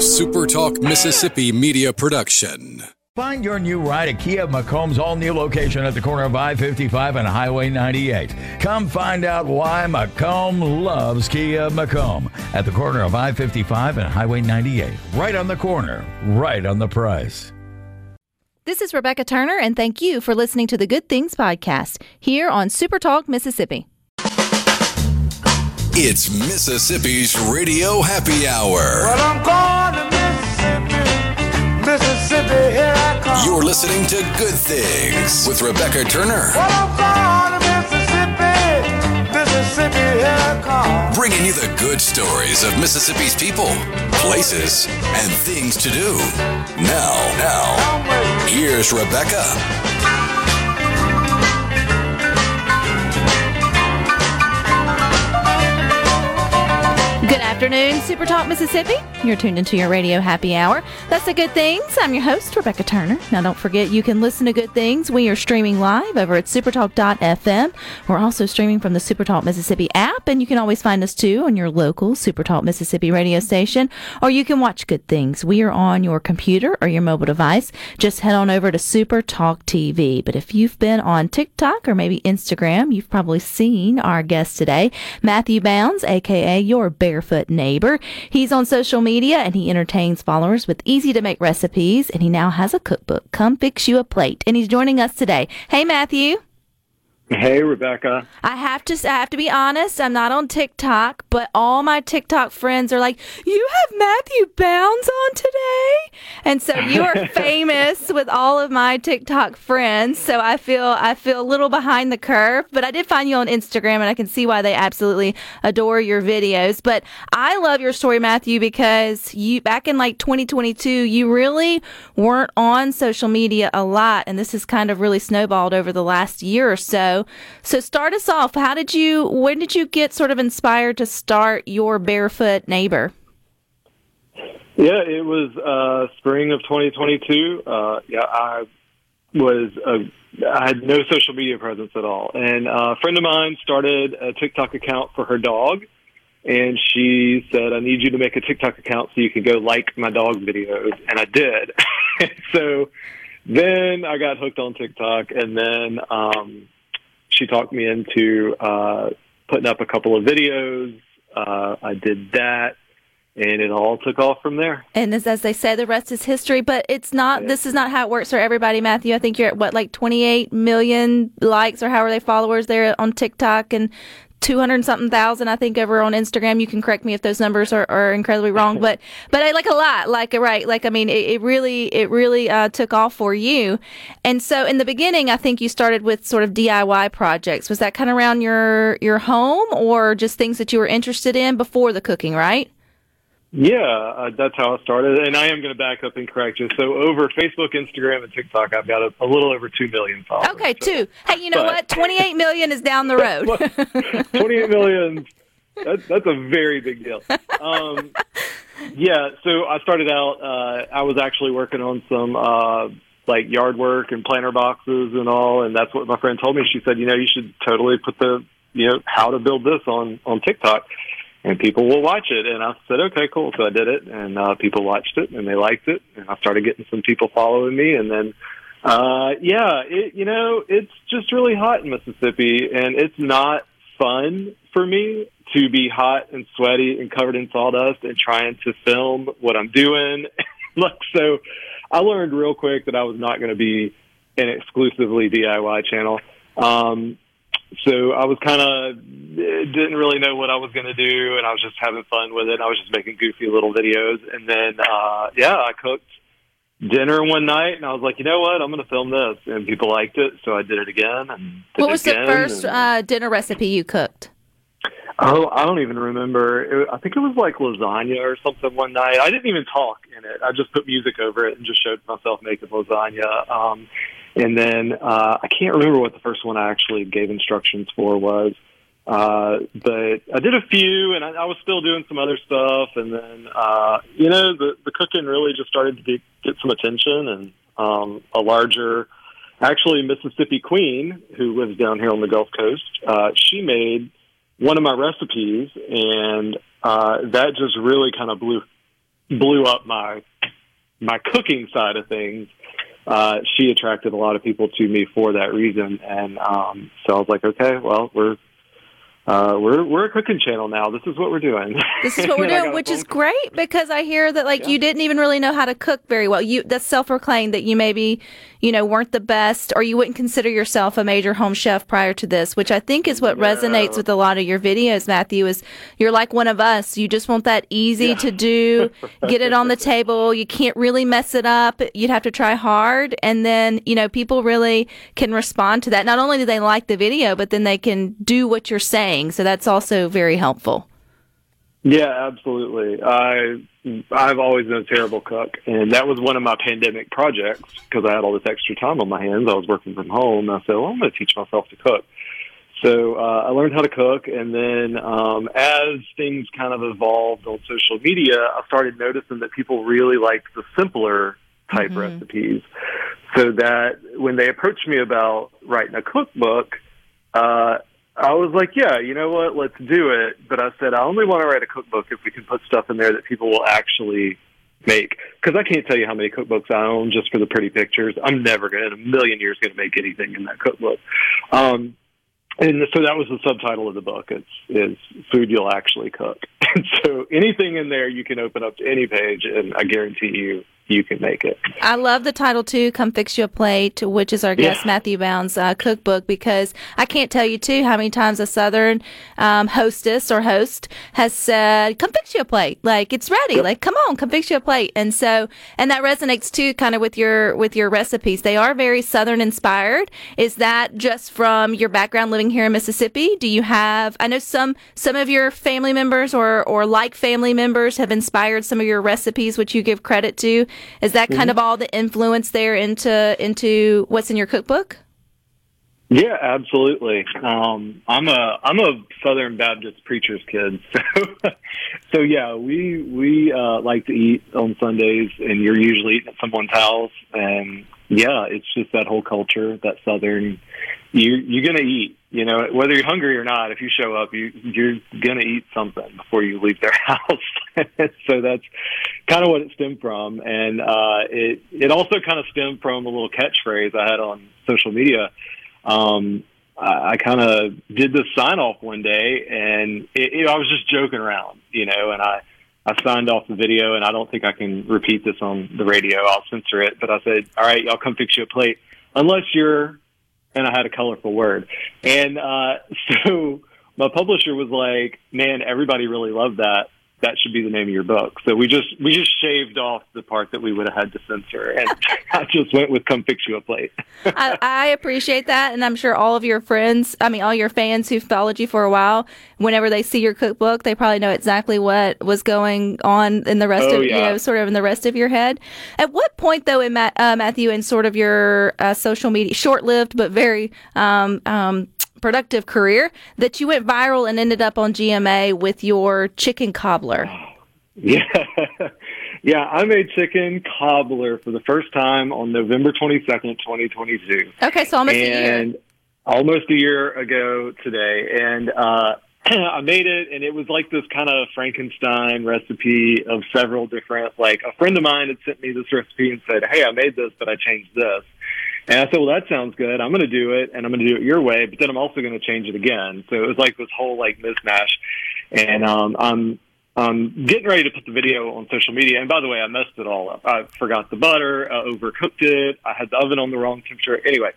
a SuperTalk Mississippi media production. Find your new ride at Kia McComb's all new location at the corner of I 55 and Highway 98. Come find out why McComb loves Kia McComb at the corner of I 55 and Highway 98. Right on the corner, right on the price. This is Rebecca Turner, and thank you for listening to the Good Things Podcast here on Supertalk Mississippi. It's Mississippi's Radio Happy Hour. Well, I'm going to Mississippi, Mississippi, here I come. You're listening to Good Things with Rebecca Turner, Well, I'm going to Mississippi, Mississippi, here I come. bringing you the good stories of Mississippi's people, places, and things to do. Now, now, here's Rebecca. Afternoon, Super Talk Mississippi. You're tuned into your radio happy hour. That's the Good Things. I'm your host, Rebecca Turner. Now, don't forget you can listen to Good Things. We are streaming live over at supertalk.fm. We're also streaming from the Supertalk Mississippi app, and you can always find us too on your local Supertalk Mississippi radio station, or you can watch Good Things. We are on your computer or your mobile device. Just head on over to Supertalk TV. But if you've been on TikTok or maybe Instagram, you've probably seen our guest today, Matthew Bounds, aka your barefoot neighbor. He's on social media and he entertains followers with easy to make recipes, and he now has a cookbook. Come fix you a plate, and he's joining us today. Hey, Matthew. Hey, Rebecca. I have to I have to be honest, I'm not on TikTok, but all my TikTok friends are like, "You have Matthew Bounds on today?" And so you are famous with all of my TikTok friends, so I feel I feel a little behind the curve, but I did find you on Instagram and I can see why they absolutely adore your videos. But I love your story, Matthew, because you back in like 2022, you really weren't on social media a lot and this has kind of really snowballed over the last year or so. So start us off. How did you when did you get sort of inspired to start your barefoot neighbor? Yeah, it was uh, spring of 2022. Uh, yeah, I was uh, I had no social media presence at all, and uh, a friend of mine started a TikTok account for her dog, and she said, "I need you to make a TikTok account so you can go like my dog videos," and I did. so then I got hooked on TikTok, and then um, she talked me into uh, putting up a couple of videos. Uh, I did that, and it all took off from there. And as, as they say, the rest is history. But it's not. This is not how it works for everybody, Matthew. I think you're at what, like 28 million likes or how are they followers there on TikTok and 200 something thousand, I think, over on Instagram. You can correct me if those numbers are, are incredibly wrong, but but I like a lot. Like right, like I mean, it, it really it really uh, took off for you. And so in the beginning, I think you started with sort of DIY projects. Was that kind of around your your home or just things that you were interested in before the cooking, right? Yeah, uh, that's how I started. And I am going to back up and correct you. So over Facebook, Instagram, and TikTok, I've got a, a little over 2 million followers. Okay, So two. Hey, you know but- what? 28 million is down the road. 28 million, that, that's a very big deal. Um, yeah, so I started out, uh, I was actually working on some, uh, like yard work and planter boxes and all. And that's what my friend told me. She said, you know, you should totally put the, you know, how to build this on, on TikTok and people will watch it. And I said, okay, cool. So I did it and, uh, people watched it and they liked it. And I started getting some people following me. And then, uh, yeah, it, you know, it's just really hot in Mississippi and it's not fun for me to be hot and sweaty and covered in sawdust and trying to film what I'm doing. Look, so I learned real quick that I was not going to be an exclusively DIY channel. Um, so I was kind of didn't really know what I was going to do, and I was just having fun with it. I was just making goofy little videos, and then uh, yeah, I cooked dinner one night, and I was like, you know what, I'm going to film this, and people liked it, so I did it again. And what was the first and- uh, dinner recipe you cooked? Oh, I don't even remember. It, I think it was like lasagna or something one night. I didn't even talk in it. I just put music over it and just showed myself making lasagna. Um, and then uh, I can't remember what the first one I actually gave instructions for was. Uh, but I did a few, and I, I was still doing some other stuff. And then, uh, you know, the the cooking really just started to get, get some attention, and um, a larger, actually Mississippi Queen, who lives down here on the Gulf Coast, uh, she made one of my recipes, and uh, that just really kind of blew blew up my my cooking side of things, uh, she attracted a lot of people to me for that reason. And um, so I was like, okay, well, we're uh, we're we're a cooking channel now. This is what we're doing. This is what we're And then I doing, which is great because I hear that like Yeah. you didn't even really know how to cook very well. You that's self-proclaimed that you maybe, you know, weren't the best or you wouldn't consider yourself a major home chef prior to this, which I think is what resonates with a lot of your videos, Matthew, is you're like one of us. You just want that easy to do, get it on the table. You can't really mess it up. You'd have to try hard and then, you know, people really can respond to that. Not only do they like the video, but then they can do what you're saying. So that's also very helpful. Yeah, absolutely. I I've always been a terrible cook, and that was one of my pandemic projects because I had all this extra time on my hands. I was working from home. And I said, "Well, I'm going to teach myself to cook." So uh, I learned how to cook, and then um, as things kind of evolved on social media, I started noticing that people really liked the simpler type recipes. So that when they approached me about writing a cookbook, uh, I was like, yeah, you know what, let's do it. But I said, I only want to write a cookbook if we can put stuff in there that people will actually make. Because I can't tell you how many cookbooks I own just for the pretty pictures. I'm never going to, in a million years, going to make anything in that cookbook. Um, and so that was the subtitle of the book. It's is food you'll actually cook. And so anything in there you can open up to any page, and I guarantee you you can make it. I love the title too, Come Fix You a Plate, which is our guest Yeah. Matthew Bounds uh, cookbook, because I can't tell you too how many times a Southern um, hostess or host has said, Come fix you a plate. Like, it's ready. Like, come on, come fix you a plate. And so, and that resonates too kind of with your, with your recipes. They are very Southern inspired. Is that just from your background living here in Mississippi? Do you have, I know some, some of your family members or, or like family members have inspired some of your recipes, which you give credit to. Is that kind of all the influence there into into what's in your cookbook? Yeah, absolutely. Um, I'm a I'm a Southern Baptist preacher's kid, so so yeah, we we uh, like to eat on Sundays, and you're usually eating at someone's house, and yeah, it's just that whole culture, that Southern. You you're gonna eat, you know, whether you're hungry or not. If you show up, you you're gonna eat something before you leave their house. so that's kind of what it stemmed from, and uh, it it also kind of stemmed from a little catchphrase I had on social media um, I, I kind of did this sign off one day, and it, it, I was just joking around, you know, and I I signed off the video, and I don't think I can repeat this on the radio. I'll censor it, but I said, "All right, y'all come fix you a plate, unless you're," and I had a colorful word, and uh, so my publisher was like, "Man, everybody really loved that." That should be the name of your book. So we just we just shaved off the part that we would have had to censor, and I just went with "Come fix you a plate." I, I appreciate that, and I'm sure all of your friends, I mean, all your fans who've followed you for a while, whenever they see your cookbook, they probably know exactly what was going on in the rest Oh, of, you know, sort of in the rest of your head. At what point, though, in Ma- uh, Matthew, in sort of your uh, social media, short-lived but very um, um, productive career, that you went viral and ended up on GMA with your chicken cobbler? Yeah. yeah, I made chicken cobbler for the first time on November 22nd, 2022. Okay, so almost a year. and almost a year ago today. And uh, I made it, and it was like this kind of Frankenstein recipe of several different, like a friend of mine had sent me this recipe and said, Hey, I made this, but I changed this. And I said, well, that sounds good. I'm going to do it, and I'm going to do it your way, but then I'm also going to change it again. So it was like this whole like mismatch. And um, I'm I'm getting ready to put the video on social media. And by the way, I messed it all up. I forgot the butter. I overcooked it. I had the oven on the wrong temperature. Anyway,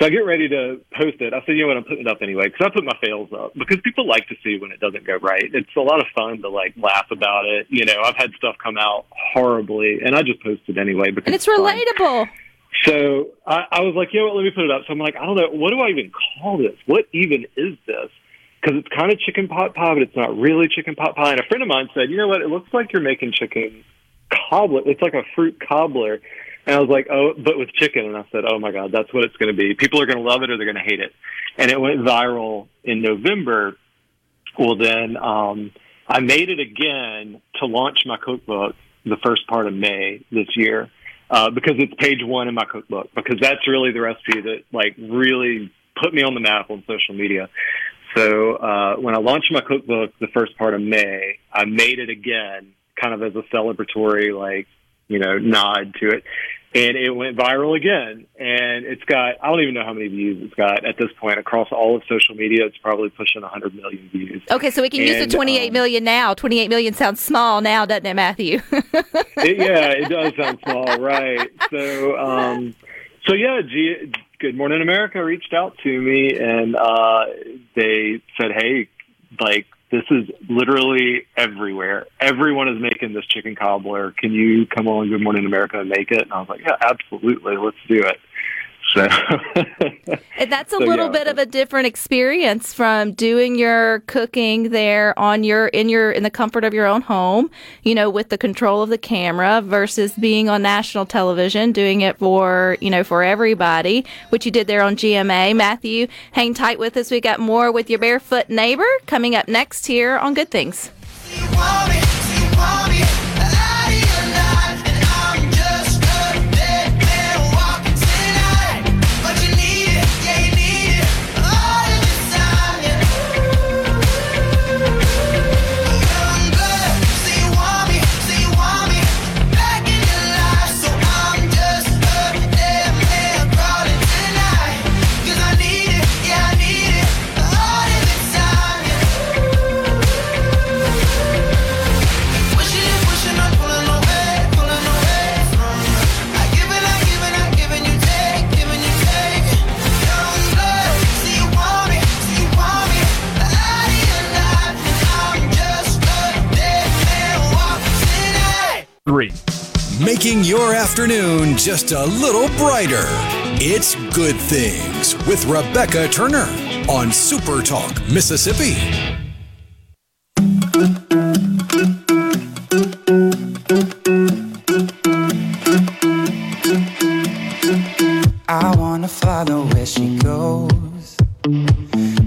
so I get ready to post it. I said, you know what, I'm putting it up anyway because I put my fails up because people like to see when it doesn't go right. It's a lot of fun to like laugh about it. You know, I've had stuff come out horribly, and I just post it anyway because And it's fun. relatable. So I, I was like, you know what, let me put it up. So I'm like, I don't know, what do I even call this? What even is this? Because it's kind of chicken pot pie, but it's not really chicken pot pie. And a friend of mine said, you know what, it looks like you're making chicken cobbler. It's like a fruit cobbler. And I was like, oh, but with chicken. And I said, oh my God, that's what it's going to be. People are going to love it or they're going to hate it. And it went viral in November. Well, then um, I made it again to launch my cookbook the first part of May this year uh, because it's page one in my cookbook because that's really the recipe that like really put me on the map on social media. So uh, when I launched my cookbook the first part of May, I made it again kind of as a celebratory, like, you know, nod to it. And it went viral again. And it's got, I don't even know how many views it's got at this point across all of social media. It's probably pushing 100 million views. Okay, so we can use the And, twenty-eight um, million now. Twenty-eight million sounds small now, doesn't it, Matthew? It- yeah, it does sound small, right? So, um, so yeah, G- Good Morning America reached out to me and uh, they said, "Hey, like this is literally everywhere. Everyone is making this chicken cobbler. Can you come on Good Morning America and make it?" And I was like, "Yeah, absolutely. Let's do it." So, And that's a So, little yeah, bit of a different experience from doing your cooking there on your in your in the comfort of your own home, you know, with the control of the camera versus being on national television, doing it for, you know, for everybody, which you did there on GMA. Matthew, hang tight with us. We got more with your barefoot neighbor coming up next here on Good Things. Three. Making your afternoon just a little brighter. It's Good Things with Rebecca Turner on Super Talk, Mississippi. I wanna follow where she goes.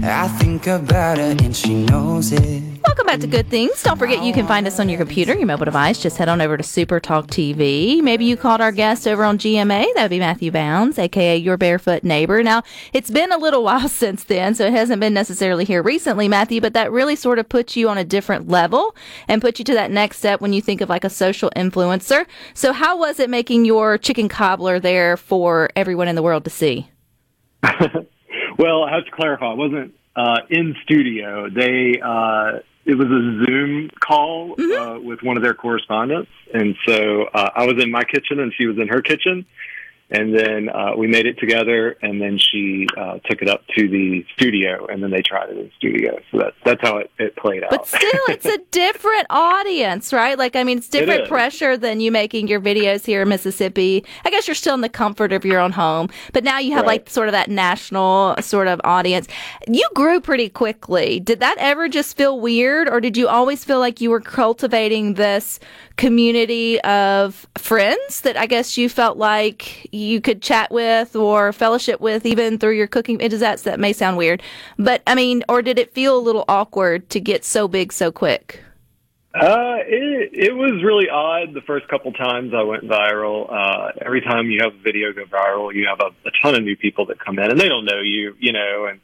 I think about her and she knows it. Back to Good Things. Don't forget you can find us on your computer, your mobile device. Just head on over to Super Talk TV. Maybe you called our guest over on GMA. That would be Matthew Bounds, aka your barefoot neighbor. Now, it's been a little while since then, so it hasn't been necessarily here recently, Matthew, but that really sort of puts you on a different level and puts you to that next step when you think of like a social influencer. So, how was it making your chicken cobbler there for everyone in the world to see? well, I have to clarify. It wasn't uh, in studio. They uh, it was a Zoom call uh, with one of their correspondents, and so uh, I was in my kitchen and she was in her kitchen, and then uh, we made it together, and then she uh, took it up to the studio, and then they tried it in studio. So that's that's how it, it played out. But still, it's a different audience, right? Like, I mean, it's different is. pressure than you making your videos here in Mississippi. I guess you're still in the comfort of your own home, but now you have Right. like sort of that national sort of audience. You grew pretty quickly. Did that ever just feel weird, or did you always feel like you were cultivating this community of friends that I guess you felt like you could chat with or fellowship with even through your cooking? It does that that may sound weird, but I mean, or did it feel a little awkward to get so big so quick? Uh, it it was really odd the first couple times I went viral. Uh, every time you have a video go viral, you have a, a ton of new people that come in, and they don't know you, you know, and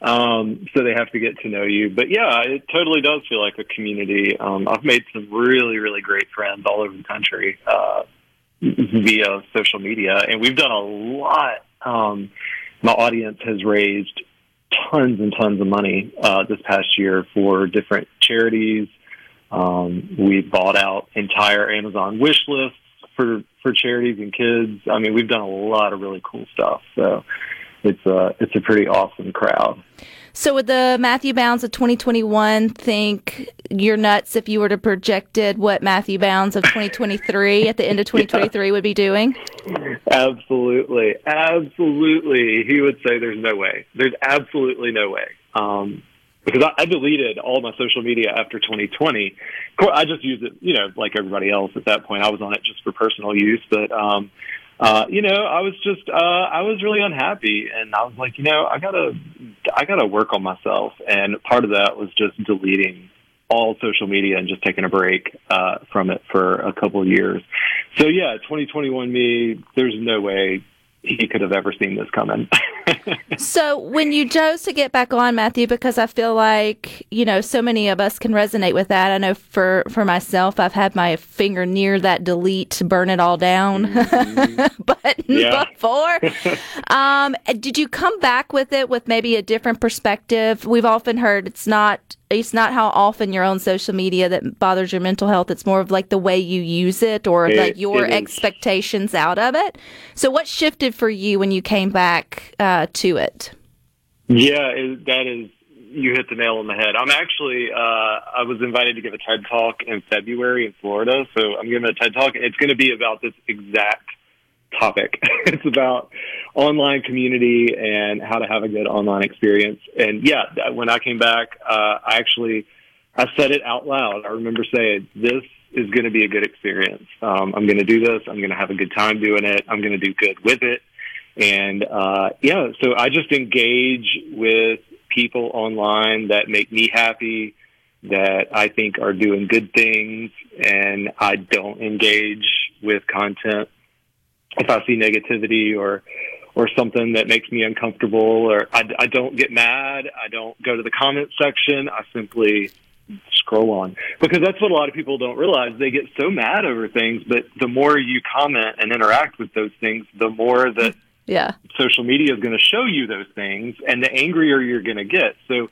um, so they have to get to know you. But yeah, it totally does feel like a community. Um, I've made some really really great friends all over the country uh, via social media, and we've done a lot. Um, my audience has raised tons and tons of money uh, this past year for different charities. Um, we bought out entire Amazon wish lists for for charities and kids. I mean, we've done a lot of really cool stuff. So it's a it's a pretty awesome crowd. So would the Matthew Bounds of 2021 think you're nuts if you were to projected what Matthew Bounds of 2023 at the end of 2023 would be doing? Absolutely, absolutely. He would say, "There's no way. There's absolutely no way." Um, because I, I deleted all my social media after 2020. Of course, I just used it, you know, like everybody else at that point. I was on it just for personal use, but um, uh, you know, I was just uh, I was really unhappy, and I was like, you know, I gotta I gotta work on myself, and part of that was just deleting all social media and just taking a break uh, from it for a couple of years. So yeah, 2021 me, there's no way he could have ever seen this coming. So when you chose to get back on Matthew, because I feel like you know so many of us can resonate with that. I know for for myself, I've had my finger near that delete, burn it all down button before. um, did you come back with it with maybe a different perspective? We've often heard it's not it's not how often you're on social media that bothers your mental health. It's more of like the way you use it or It- like your expectations out of it. So what shifted for you when you came back uh, to it? Yeah, it, that is. You hit the nail on the head. I'm actually. Uh, I was invited to give a TED talk in February in Florida, so I'm giving a TED talk. It's going to be about this exact topic. it's about online community and how to have a good online experience. And yeah, when I came back, uh, I actually I said it out loud. I remember saying, "This is going to be a good experience. Um, I'm going to do this. I'm going to have a good time doing it. I'm going to do good with it." And uh, yeah, so I just engage with people online that make me happy, that I think are doing good things, and I don't engage with content if I see negativity or or something that makes me uncomfortable, or I, I don't get mad. I don't go to the comment section. I simply scroll on because that's what a lot of people don't realize. They get so mad over things, but the more you comment and interact with those things, the more that Yeah. social media is going to show you those things, and the angrier you're going to get. So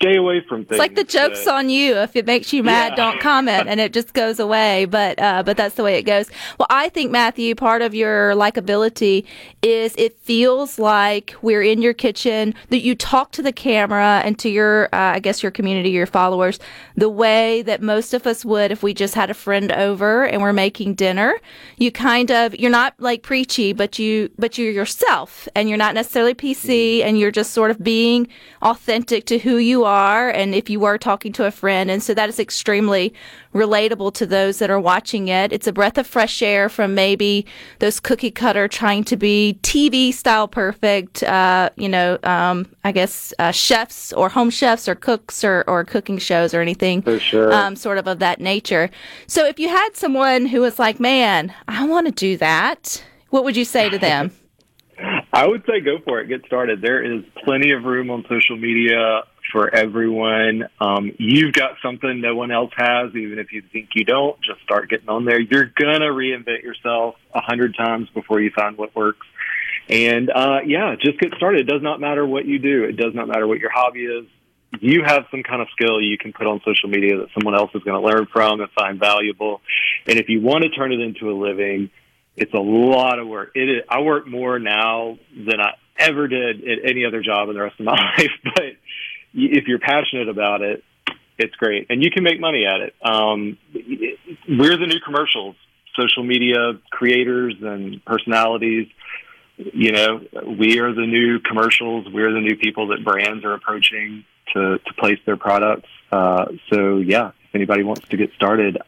stay away from things. It's like the joke's that- on you. If it makes you mad, Yeah. don't comment, and it just goes away. But uh, but that's the way it goes. Well, I think Matthew, part of your likability is it feels like we're in your kitchen. That you talk to the camera and to your, uh, I guess, your community, your followers, the way that most of us would if we just had a friend over and we're making dinner. You kind of you're not like preachy, but you but you're yourself, and you're not necessarily PC, and you're just sort of being authentic to who you are, and if you were talking to a friend, and so that is extremely relatable to those that are watching it. It's a breath of fresh air from maybe those cookie cutter trying to be TV style perfect, uh, you know, um, I guess uh, chefs or home chefs or cooks or, or cooking shows or anything sure. um, sort of of that nature. So if you had someone who was like, man, I want to do that, what would you say to them? I would say go for it. Get started. There is plenty of room on social media for everyone. Um, you've got something no one else has, even if you think you don't. Just start getting on there. You're gonna reinvent yourself a hundred times before you find what works. And uh, yeah, just get started. It does not matter what you do. It does not matter what your hobby is. You have some kind of skill you can put on social media that someone else is going to learn from and find valuable. And if you want to turn it into a living, it's a lot of work. It is, I work more now than I ever did at any other job in the rest of my life. But if you're passionate about it, it's great, and you can make money at it. Um, we're the new commercials, social media creators and personalities. You know, we are the new commercials. We're the new people that brands are approaching to to place their products. Uh, so yeah, if anybody wants to get started,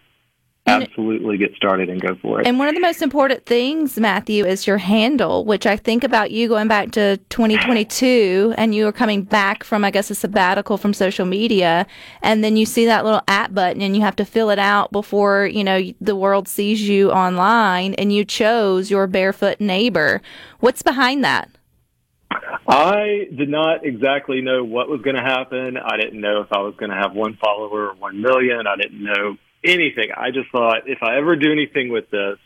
absolutely get started and go for it. And one of the most important things, Matthew, is your handle, which I think about you going back to 2022 and you were coming back from, I guess, a sabbatical from social media. And then you see that little at button and you have to fill it out before, you know, the world sees you online and you chose your barefoot neighbor. What's behind that? I did not exactly know what was going to happen. I didn't know if I was going to have one follower or one million. I didn't know anything. I just thought if I ever do anything with this,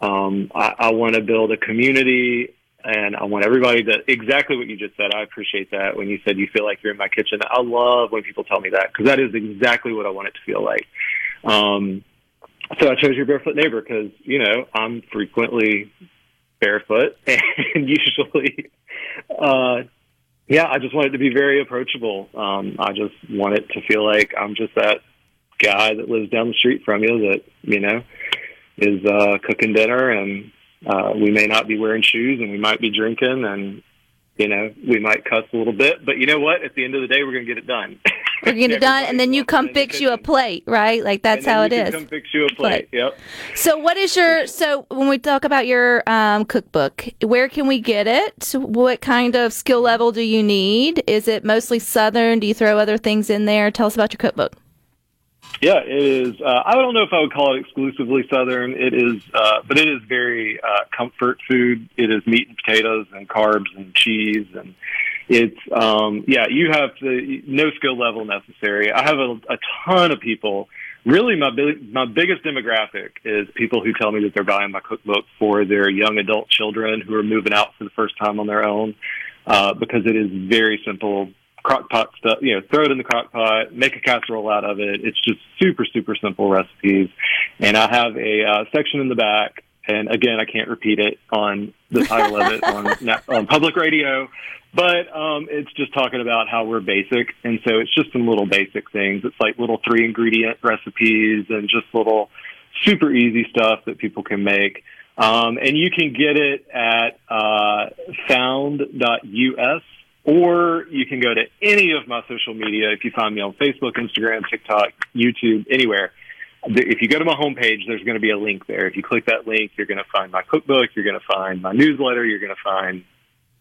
um, I, I want to build a community and I want everybody to exactly what you just said. I appreciate that when you said you feel like you're in my kitchen. I love when people tell me that because that is exactly what I want it to feel like. Um, so I chose your barefoot neighbor because you know I'm frequently barefoot and usually uh yeah i just want it to be very approachable um i just want it to feel like i'm just that guy that lives down the street from you that you know is uh cooking dinner and uh we may not be wearing shoes and we might be drinking and you know we might cuss a little bit but you know what at the end of the day we're going to get it done We're going to get it done, and then you come fix you a plate, right? Like that's how it is. come fix you a plate yep So, what is your so when we talk about your um, cookbook? Where can we get it? What kind of skill level do you need? Is it mostly Southern? Do you throw other things in there? Tell us about your cookbook. Yeah, it is. Uh, I don't know if I would call it exclusively Southern. It is, uh, but it is very uh, comfort food. It is meat and potatoes and carbs and cheese and it's um, yeah. You have the no skill level necessary. I have a, a ton of people. Really, my big, my biggest demographic is people who tell me that they're buying my cookbook for their young adult children who are moving out for the first time on their own uh, because it is very simple crock pot stuff. You know, throw it in the crock pot, make a casserole out of it. It's just super, super simple recipes. And I have a uh, section in the back. And again, I can't repeat it on the title of it on, on public radio, but um, it's just talking about how we're basic. And so it's just some little basic things. It's like little three ingredient recipes and just little super easy stuff that people can make. Um, and you can get it at uh, found.us or you can go to any of my social media. If you find me on Facebook, Instagram, TikTok, YouTube, anywhere. If you go to my homepage, there's going to be a link there. If you click that link, you're going to find my cookbook, you're going to find my newsletter, you're going to find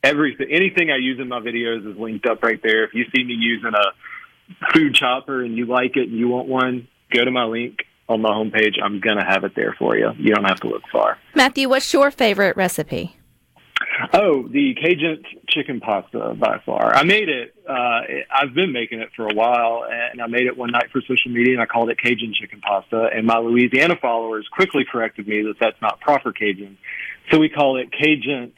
everything. Anything I use in my videos is linked up right there. If you see me using a food chopper and you like it and you want one, go to my link on my homepage. I'm going to have it there for you. You don't have to look far. Matthew, what's your favorite recipe? Oh, the Cajun chicken pasta by far. I made it. Uh, I've been making it for a while, and I made it one night for social media, and I called it Cajun chicken pasta. And my Louisiana followers quickly corrected me that that's not proper Cajun, so we call it Cajun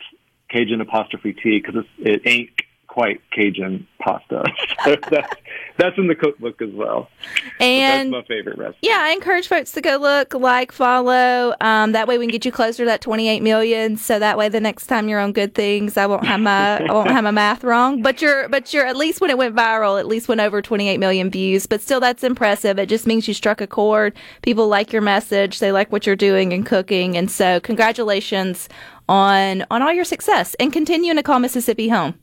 Cajun apostrophe T because it ain't quite Cajun pasta. so that's that's in the cookbook as well. And that's my favorite recipe. Yeah, I encourage folks to go look, like, follow. Um, that way we can get you closer to that 28 million. So that way the next time you're on Good Things, I won't have my I won't have my math wrong. But you're but you're at least when it went viral, at least went over 28 million views. But still, that's impressive. It just means you struck a chord. People like your message. They like what you're doing and cooking. And so congratulations on on all your success and continuing to call Mississippi home.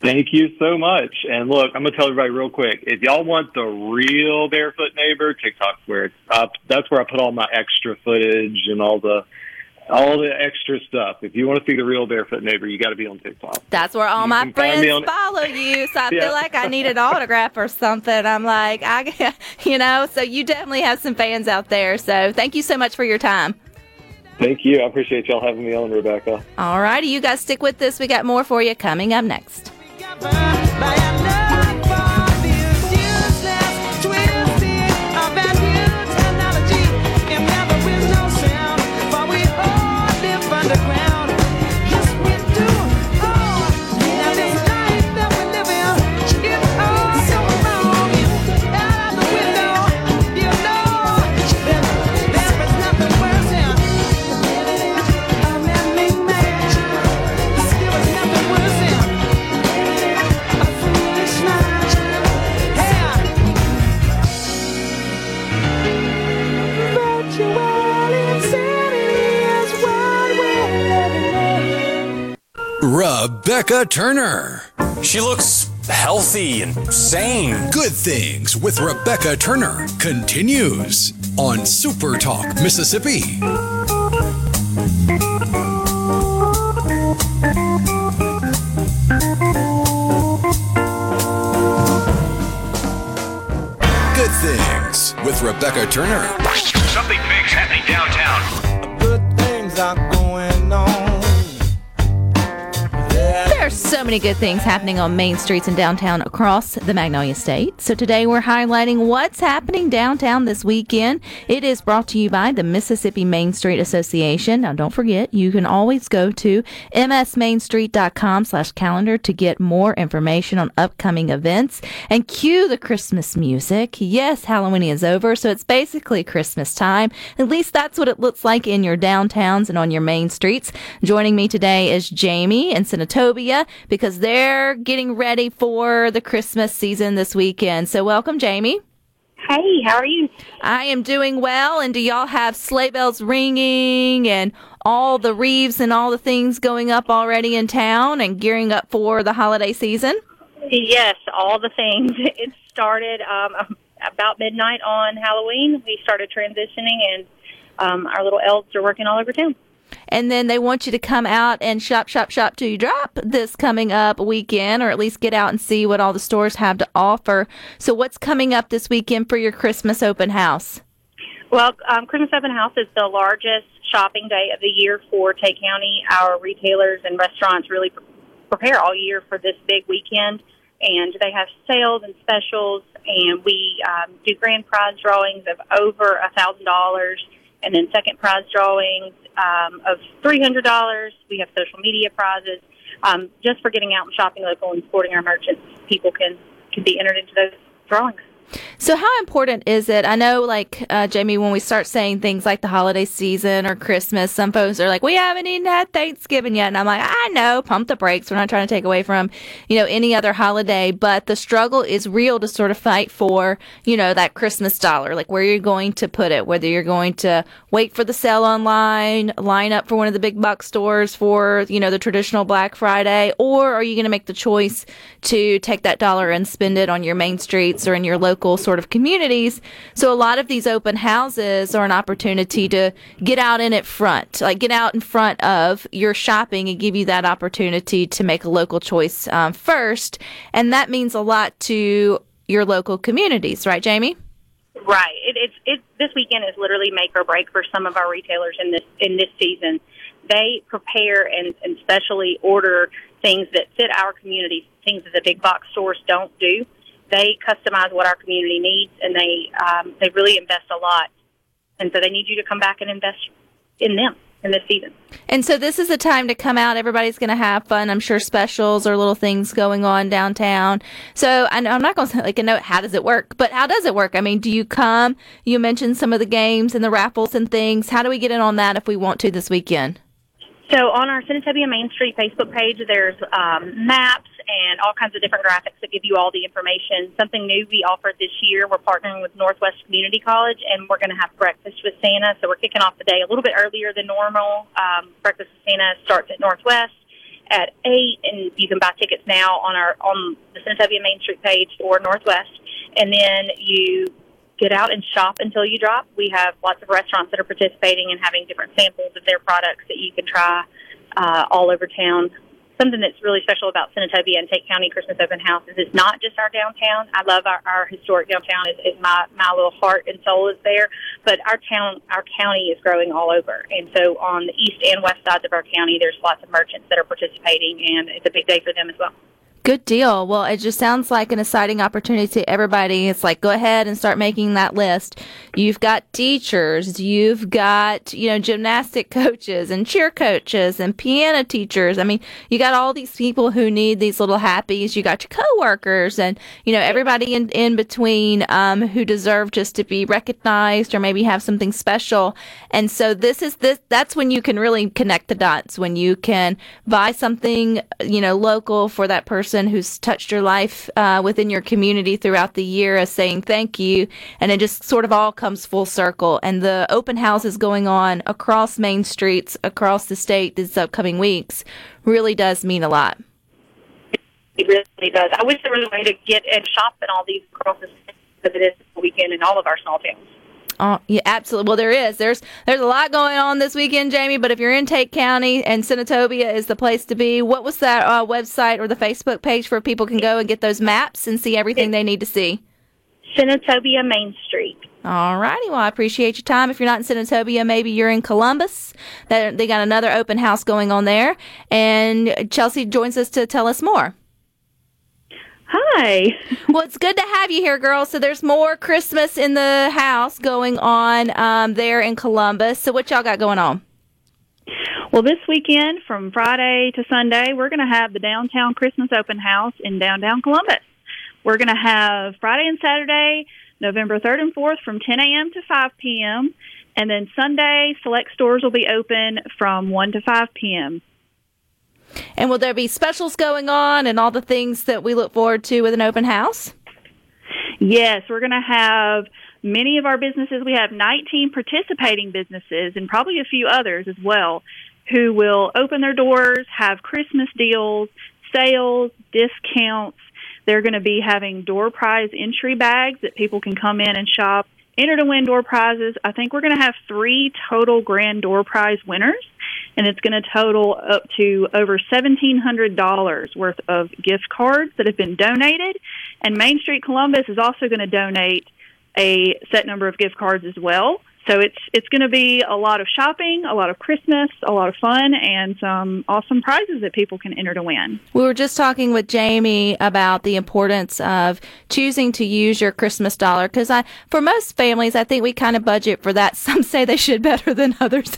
Thank you so much. And look, I'm gonna tell everybody real quick. If y'all want the real barefoot neighbor, TikTok's where it's up. That's where I put all my extra footage and all the all the extra stuff. If you want to see the real barefoot neighbor, you got to be on TikTok. That's where all my can find me friends on- follow you. So I Yeah. feel like I need an autograph or something. I'm like, I, you know, so you definitely have some fans out there. So thank you so much for your time. Thank you. I appreciate y'all having me on, Rebecca. All righty, you guys stick with this. We got more for you coming up next. Never. Rebecca Turner. She looks healthy and sane. Good Things with Rebecca Turner continues on Super Talk, Mississippi. Good Things with Rebecca Turner. Something big's happening downtown. Good things are so many good things happening on main streets and downtown across the Magnolia State. So today we're highlighting what's happening downtown this weekend. It is brought to you by the Mississippi Main Street Association. Now don't forget, you can always go to msmainstreet.com slash calendar to get more information on upcoming events and cue the Christmas music. Yes, Halloween is over, so it's basically Christmas time. At least that's what it looks like in your downtowns and on your main streets. Joining me today is Jamie and Senatobia because they're getting ready for the Christmas season this weekend. So welcome, Jamie. Hey, how are you? I am doing well. And do y'all have sleigh bells ringing and all the wreaths and all the things going up already in town and gearing up for the holiday season? Yes, all the things. It started um, about midnight on Halloween. We started transitioning, and um, our little elves are working all over town. And then they want you to come out and shop, shop, shop till you drop this coming up weekend, or at least get out and see what all the stores have to offer. So, what's coming up this weekend for your Christmas open house? Well, um, Christmas Open House is the largest shopping day of the year for Tate County. Our retailers and restaurants really pre- prepare all year for this big weekend, and they have sales and specials. And we um, do grand prize drawings of over a thousand dollars, and then second prize drawings um, of three hundred dollars. We have social media prizes um, just for getting out and shopping local and supporting our merchants. People can can be entered into those drawings. So, how important is it? I know, like, uh, Jamie, when we start saying things like the holiday season or Christmas, some folks are like, we haven't even had Thanksgiving yet. And I'm like, I know, pump the brakes. We're not trying to take away from, you know, any other holiday, but the struggle is real to sort of fight for, you know, that Christmas dollar, like where you're going to put it, whether you're going to wait for the sale online, line up for one of the big box stores for, you know, the traditional Black Friday, or are you going to make the choice to take that dollar and spend it on your main streets or in your local sort of communities. So a lot of these open houses are an opportunity to get out in it front, like get out in front of your shopping and give you that opportunity to make a local choice um, first. And that means a lot to your local communities, right, Jamie? Right. It, it's it. This weekend is literally make or break for some of our retailers in this in this season. They prepare and, and specially order things that fit our community, things that the big box stores don't do they customize what our community needs, and they um, they really invest a lot. And so they need you to come back and invest in them in this season. And so this is the time to come out. Everybody's going to have fun. I'm sure specials or little things going on downtown. So I know, I'm not going to like a note. How does it work? But how does it work? I mean, do you come? You mentioned some of the games and the raffles and things. How do we get in on that if we want to this weekend? So on our Senatobia Main Street Facebook page, there's um, maps and all kinds of different graphics that give you all the information. Something new we offered this year, we're partnering with Northwest Community College, and we're going to have breakfast with Santa. So we're kicking off the day a little bit earlier than normal. Um, breakfast with Santa starts at Northwest at eight, and you can buy tickets now on our on the Senatobia Main Street page or Northwest, and then you get out and shop until you drop. We have lots of restaurants that are participating and having different samples of their products that you can try uh, all over town. Something that's really special about Senatobia and Tate County Christmas Open House is it's not just our downtown. I love our, our historic downtown. Is, is my my little heart and soul is there, but our town, our county is growing all over, and so on the east and west sides of our county, there's lots of merchants that are participating, and it's a big day for them as well. Good deal. Well, it just sounds like an exciting opportunity to everybody. It's like, go ahead and start making that list. You've got teachers, you've got, you know, gymnastic coaches and cheer coaches and piano teachers. I mean, you got all these people who need these little happies. You got your coworkers and, you know, everybody in, in between, um, who deserve just to be recognized or maybe have something special. And so this is this, that's when you can really connect the dots, when you can buy something, you know, local for that person person who's touched your life uh, within your community throughout the year as saying thank you. And it just sort of all comes full circle. And the open houses going on across main streets, across the state these upcoming weeks really does mean a lot. It really does. I wish there was a way to get and shop in all these across the state because it is the weekend in all of our small towns. Oh, yeah, absolutely. Well, there is. There's there's a lot going on this weekend, Jamie. But if you're in Tate County and Senatobia is the place to be, what was that uh, website or the Facebook page where people can go and get those maps and see everything they need to see? Senatobia Main Street. All righty. Well, I appreciate your time. If you're not in Senatobia, maybe you're in Columbus. They got another open house going on there, and Chelsea joins us to tell us more. Hi. well, it's good to have you here, girls. So there's more Christmas in the house going on um, there in Columbus. So what y'all got going on? Well, this weekend from Friday to Sunday, we're going to have the downtown Christmas open house in downtown Columbus. We're going to have Friday and Saturday, November 3rd and 4th from 10 a.m. to 5 p.m. And then Sunday, select stores will be open from 1 to 5 p.m. And will there be specials going on and all the things that we look forward to with an open house? Yes, we're going to have many of our businesses. We have 19 participating businesses and probably a few others as well who will open their doors, have Christmas deals, sales, discounts. They're going to be having door prize entry bags that people can come in and shop, enter to win door prizes. I think we're going to have three total grand door prize winners and it's going to total up to over $1,700 worth of gift cards that have been donated. And Main Street Columbus is also going to donate a set number of gift cards as well. So it's it's going to be a lot of shopping, a lot of Christmas, a lot of fun, and some awesome prizes that people can enter to win. We were just talking with Jamie about the importance of choosing to use your Christmas dollar because I, for most families, I think we kind of budget for that. Some say they should better than others,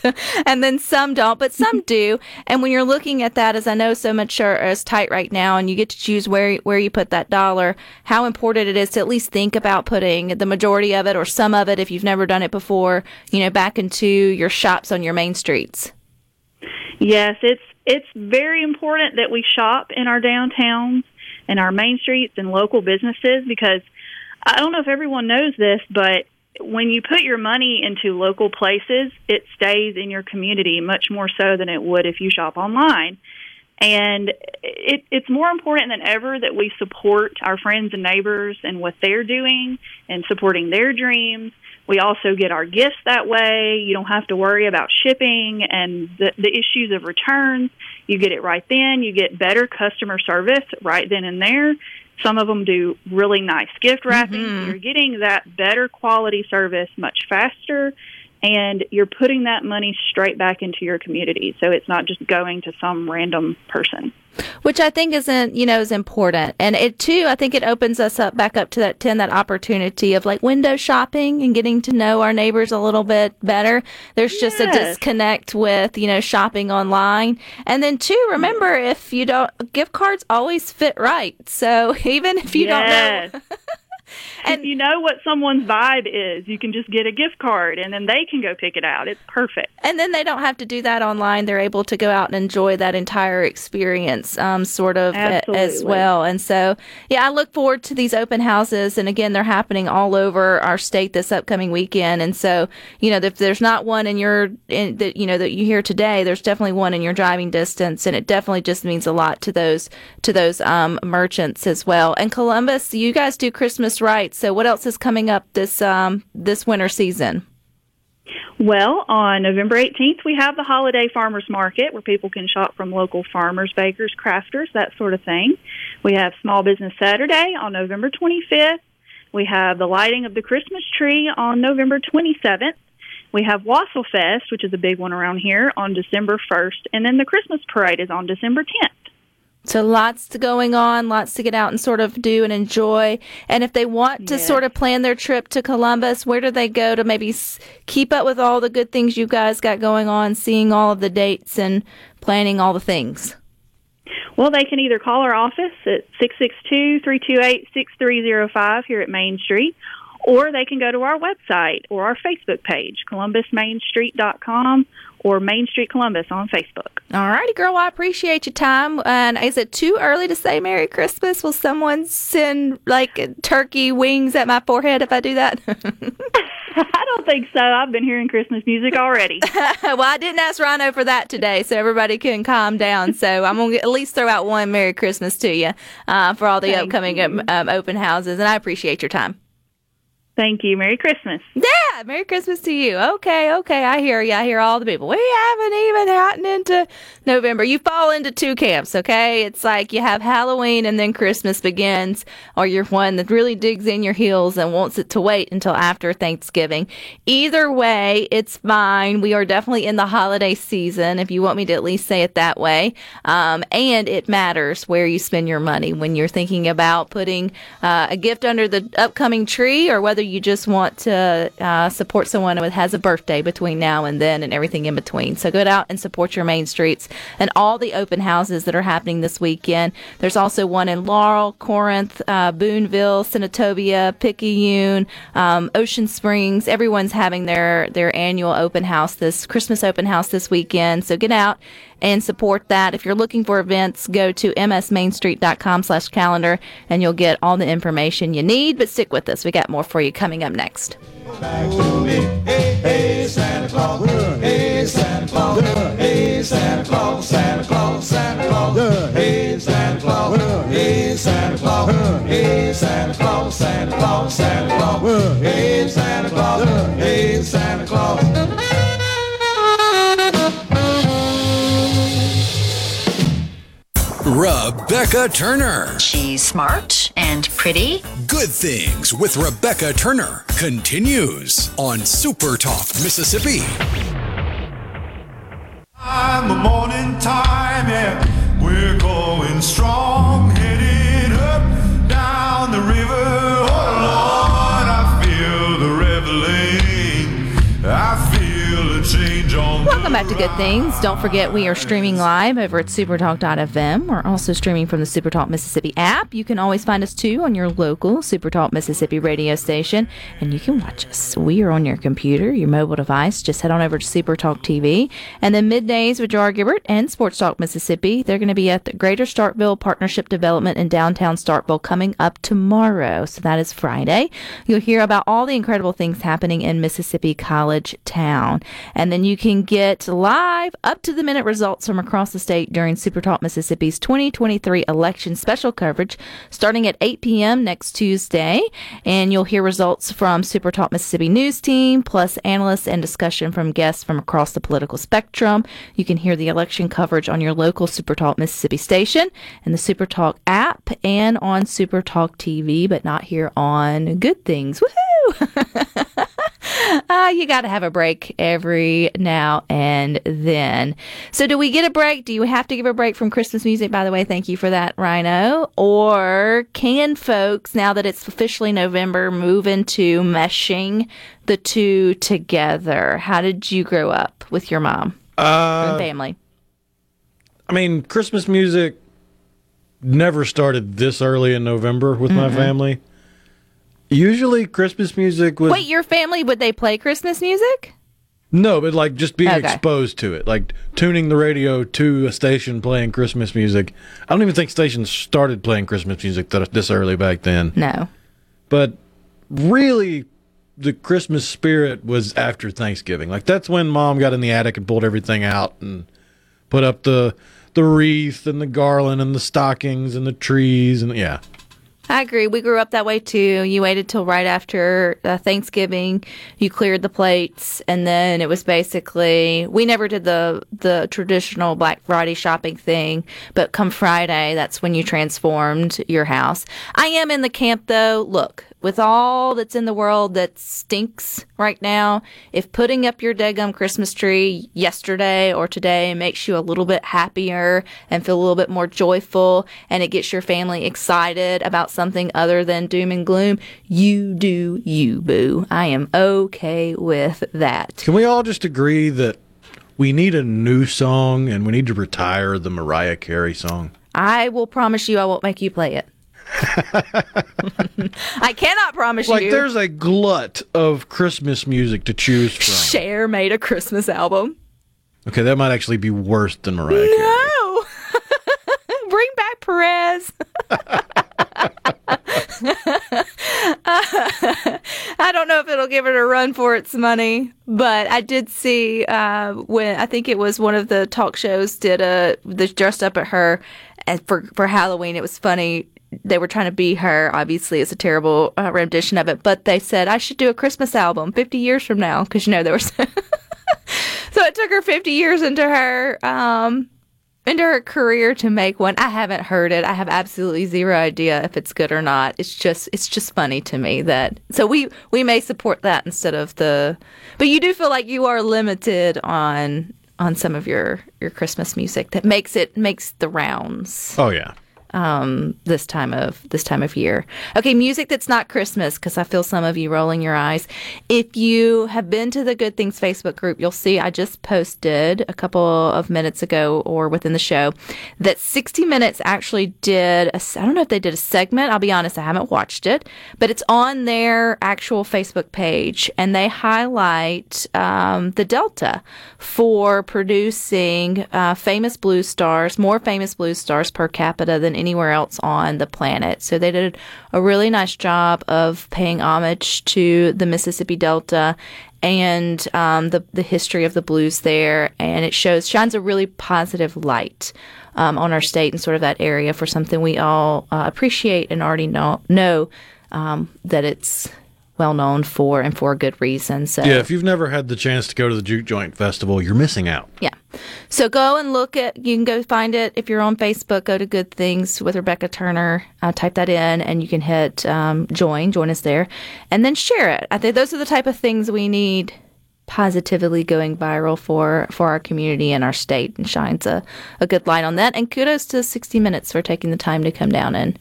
and then some don't, but some do. And when you're looking at that, as I know so much are, is tight right now, and you get to choose where where you put that dollar, how important it is to at least think about putting the majority of it or some of it if you've never done it before, you know, back into your shops on your main streets. Yes, it's it's very important that we shop in our downtowns and our main streets and local businesses because I don't know if everyone knows this, but when you put your money into local places, it stays in your community much more so than it would if you shop online. And it, it's more important than ever that we support our friends and neighbors and what they're doing and supporting their dreams. We also get our gifts that way. You don't have to worry about shipping and the, the issues of returns. You get it right then. You get better customer service right then and there. Some of them do really nice gift wrapping. Mm-hmm. You're getting that better quality service much faster and you're putting that money straight back into your community. So it's not just going to some random person. which I think isn't you know is important, and it too I think it opens us up back up to that ten that opportunity of like window shopping and getting to know our neighbors a little bit better. There's just a disconnect with you know shopping online, and then two remember if you don't gift cards always fit right, so even if you yes. don't know. if you know what someone's vibe is, you can just get a gift card and then they can go pick it out. It's perfect. And then they don't have to do that online. They're able to go out and enjoy that entire experience, um, sort of a- as well. And so, yeah, I look forward to these open houses. And again, they're happening all over our state this upcoming weekend. And so, you know, if there's not one in your, in, that, you know, that you hear today, there's definitely one in your driving distance. And it definitely just means a lot to those, to those, um, merchants as well. And Columbus, you guys do Christmas right. So what else is coming up this, um, this winter season? Well, on November 18th, we have the Holiday Farmers Market where people can shop from local farmers, bakers, crafters, that sort of thing. We have Small Business Saturday on November 25th. We have the lighting of the Christmas tree on November 27th. We have Wassail Fest, which is a big one around here, on December 1st. And then the Christmas Parade is on December 10th. So lots to going on, lots to get out and sort of do and enjoy. And if they want to Yes. sort of plan their trip to Columbus, where do they go to maybe s- keep up with all the good things you guys got going on, seeing all of the dates and planning all the things? Well, they can either call our office at 662-328-6305 here at Main Street, or they can go to our website or our Facebook page, columbusmainstreet.com or Main Street Columbus on Facebook. All righty, girl. Well, I appreciate your time. And is it too early to say Merry Christmas? Will someone send like turkey wings at my forehead if I do that? I don't think so. I've been hearing Christmas music already. well, I didn't ask Rhino for that today, so everybody can calm down. So I'm gonna at least throw out one Merry Christmas to you uh, for all the Thank upcoming um, open houses, and I appreciate your time. Thank you. Merry Christmas. Yeah, Merry Christmas to you. Okay, okay, I hear you. I hear all the people. We haven't even gotten into November. You fall into two camps, okay? It's like you have Halloween and then Christmas begins, or you're one that really digs in your heels and wants it to wait until after Thanksgiving. Either way, it's fine. We are definitely in the holiday season, if you want me to at least say it that way. Um, and it matters where you spend your money when you're thinking about putting uh, a gift under the upcoming tree or whether you just want to uh, support someone who has a birthday between now and then and everything in between. So go out and support your main streets and all the open houses that are happening this weekend. There's also one in Laurel, Corinth, uh, Boonville, Senatobia, Picayune, um, Ocean Springs. Everyone's having their, their annual open house, this Christmas open house this weekend. So get out and support that. If you're looking for events, go to msmainstreet.com slash calendar and you'll get all the information you need. But stick with us. We got more for you coming up next. Rebecca Turner. She's smart and pretty. Good Things with Rebecca Turner continues on Super Talk, Mississippi. Time, the morning time, yeah. We're going strong, Welcome back to Good Things. Don't forget we are streaming live over at supertalk.fm. We're also streaming from the Supertalk Mississippi app. You can always find us too on your local Supertalk Mississippi radio station, and you can watch us. We are on your computer, your mobile device. Just head on over to Supertalk TV. And then middays with Gerard Gibert and Sports Talk Mississippi. They're going to be at the Greater Starkville Partnership Development in downtown Starkville coming up tomorrow. So that is Friday. You'll hear about all the incredible things happening in Mississippi College Town. And then you can get live up to the minute results from across the state during Super Talk Mississippi's 2023 election special coverage starting at 8 p.m. next Tuesday. And you'll hear results from Super Talk Mississippi news team, plus analysts and discussion from guests from across the political spectrum. You can hear the election coverage on your local Super Talk Mississippi station and the Super Talk app and on Super Talk TV, but not here on Good Things. Woohoo! uh, you got to have a break every now and then. So, do we get a break? Do you have to give a break from Christmas music? By the way, thank you for that, Rhino. Or can folks, now that it's officially November, move into meshing the two together? How did you grow up with your mom Uh, and family? I mean, Christmas music never started this early in November with my Mhm. family. Usually, Christmas music was Wait, your family would they play Christmas music? no, but like just being Okay. exposed to it, like tuning the radio to a station playing Christmas music. I don't even think stations started playing Christmas music that this early back then. No, but really, the Christmas spirit was after Thanksgiving. Like that's when Mom got in the attic and pulled everything out and put up the the wreath and the garland and the stockings and the trees and yeah. I agree. We grew up that way too. You waited till right after uh, Thanksgiving. You cleared the plates, and then it was basically we never did the the traditional Black Friday shopping thing. But come Friday, that's when you transformed your house. I am in the camp though. Look, with all that's in the world that stinks right now, if putting up your daggum Christmas tree yesterday or today makes you a little bit happier and feel a little bit more joyful and it gets your family excited about something other than doom and gloom, you do you, boo. I am okay with that. Can we all just agree that we need a new song and we need to retire the Mariah Carey song? I will promise you I won't make you play it. I cannot promise Like you. Like, there's a glut of Christmas music to choose from. Cher made a Christmas album. Okay, that might actually be worse than Mariah Carey. No. Bring back Perez. I don't know if it'll give it a run for its money, but I did see uh, when I think it was one of the talk shows did a they dressed up at her and for for Halloween. It was funny. They were trying to be her. Obviously, it's a terrible uh, rendition of it, but they said I should do a Christmas album 50 years from now because you know there was. so it took her 50 years into her um, into her career to make one. I haven't heard it. I have absolutely zero idea if it's good or not. It's just it's just funny to me that so we we may support that instead of the but you do feel like you are limited on on some of your your Christmas music that makes it makes the rounds Oh yeah. Um, this time of this time of year. Okay, music that's not Christmas because I feel some of you rolling your eyes. If you have been to the Good Things Facebook group, you'll see I just posted a couple of minutes ago or within the show that 60 Minutes actually did. I I don't know if they did a segment. I'll be honest, I haven't watched it, but it's on their actual Facebook page, and they highlight um, the Delta for producing uh, famous blues stars, more famous blues stars per capita than anywhere else on the planet. So they did a really nice job of paying homage to the Mississippi Delta and um, the the history of the blues there, and it shows shines a really positive light um, on our state and sort of that area for something we all uh, appreciate and already know know um, that it's well known for and for a good reason. So Yeah, if you've never had the chance to go to the Juke Joint Festival, you're missing out. yeah. So go and look at. You can go find it if you're on Facebook. Go to Good Things with Rebecca Turner. Uh, type that in, and you can hit um, join. Join us there, and then share it. I think those are the type of things we need positively going viral for for our community and our state and shines a, a good light on that and kudos to 60 minutes for taking the time to come down and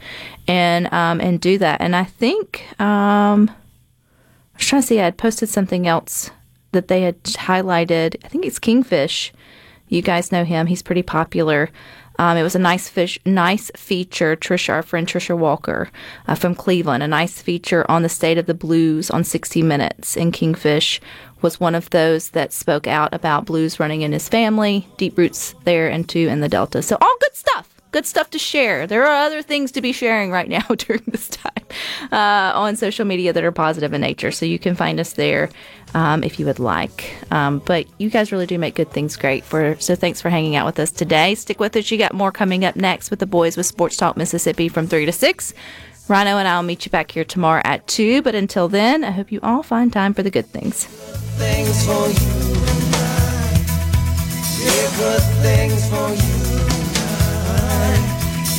and um, and do that and i think um, i was trying to see i had posted something else that they had highlighted i think it's kingfish you guys know him he's pretty popular um, it was a nice fish, nice feature. Tricia, our friend Tricia Walker uh, from Cleveland, a nice feature on the state of the blues on 60 Minutes. And Kingfish was one of those that spoke out about blues running in his family, deep roots there, and too in the Delta. So all good stuff. Good stuff to share. There are other things to be sharing right now during this time uh, on social media that are positive in nature. So you can find us there um, if you would like. Um, but you guys really do make good things great. For so thanks for hanging out with us today. Stick with us. You got more coming up next with the boys with Sports Talk Mississippi from three to six. Rhino and I'll meet you back here tomorrow at two. But until then, I hope you all find time for the good things. Things for you. Good things for you.